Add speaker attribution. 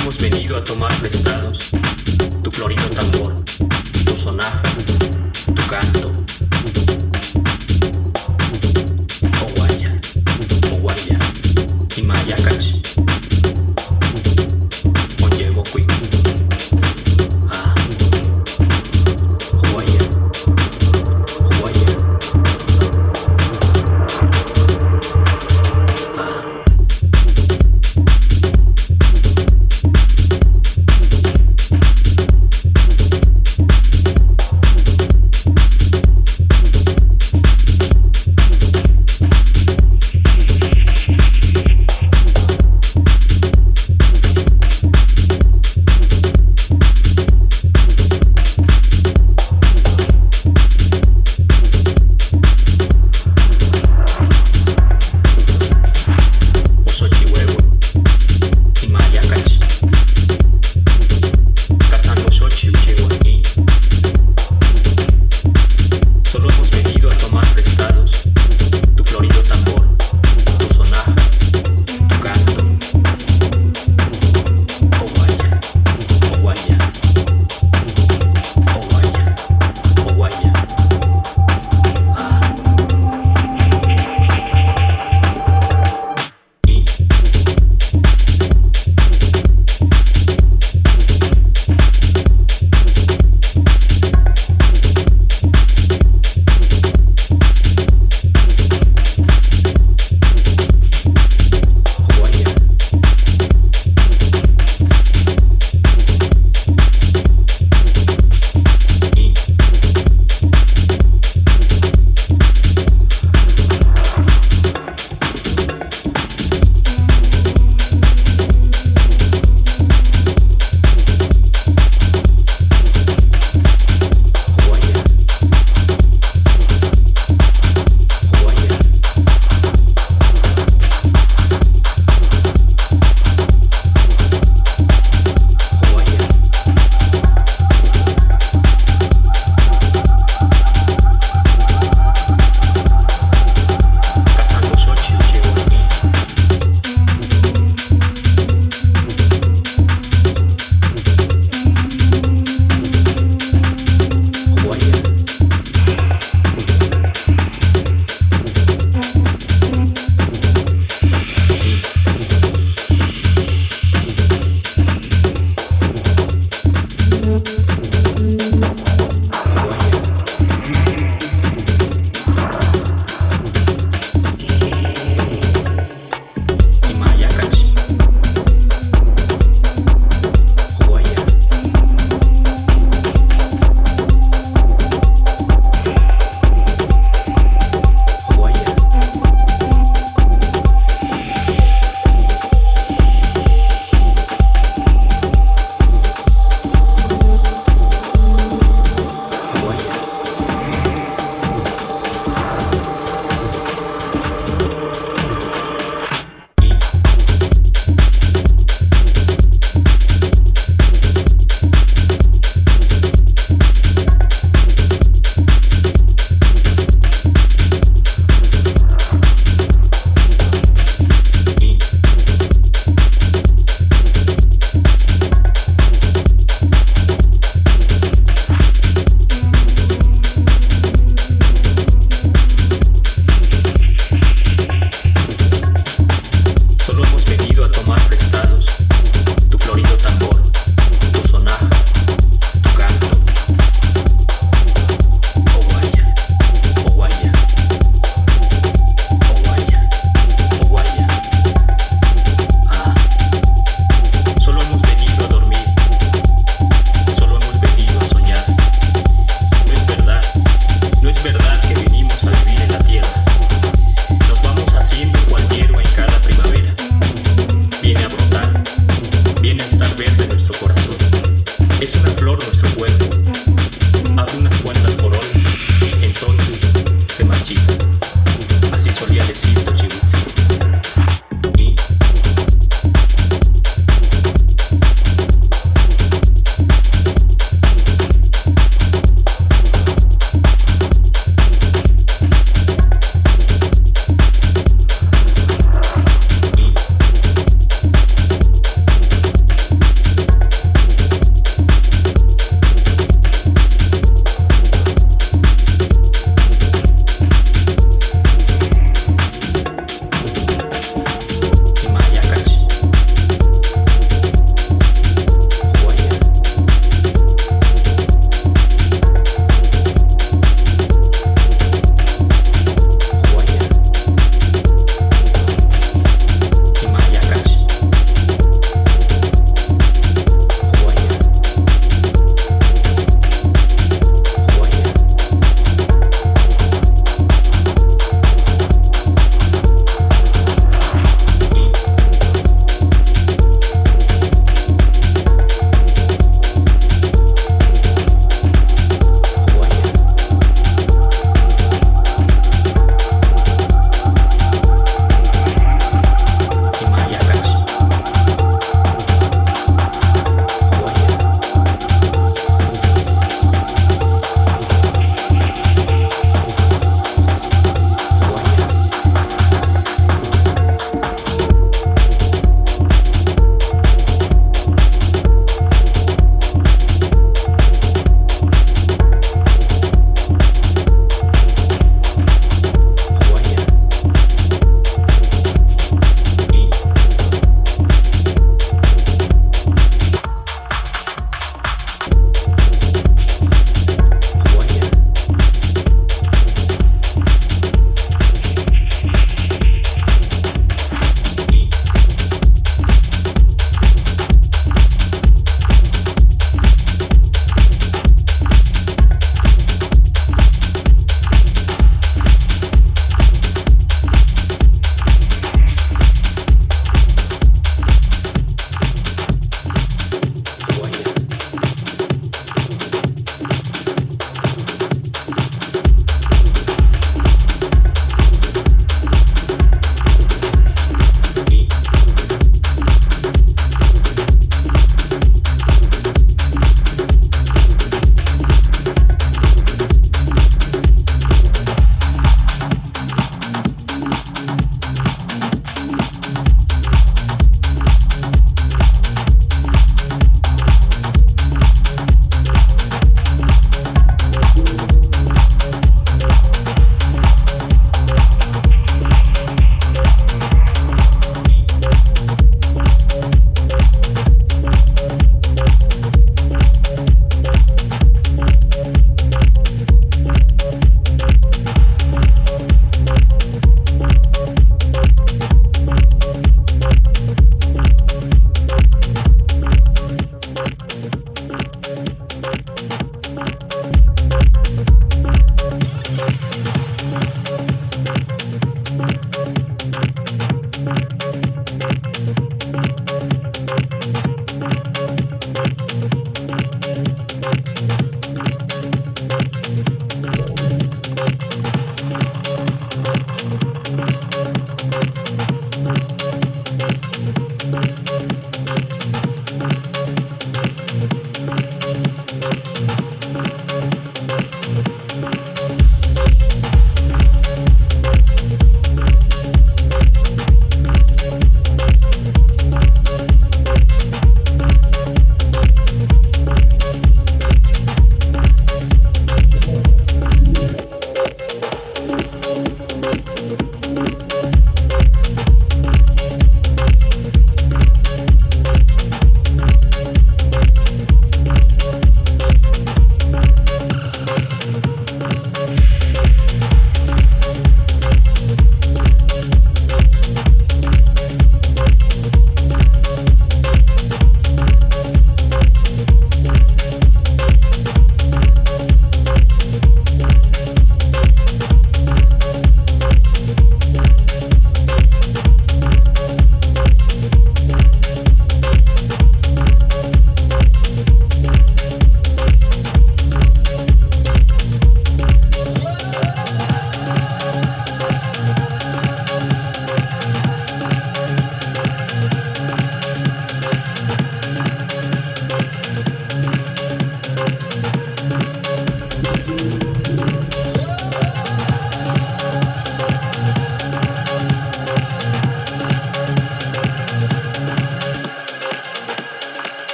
Speaker 1: hemos venido a tomar prestados tu florido tambor, tu sonaja, tu canto.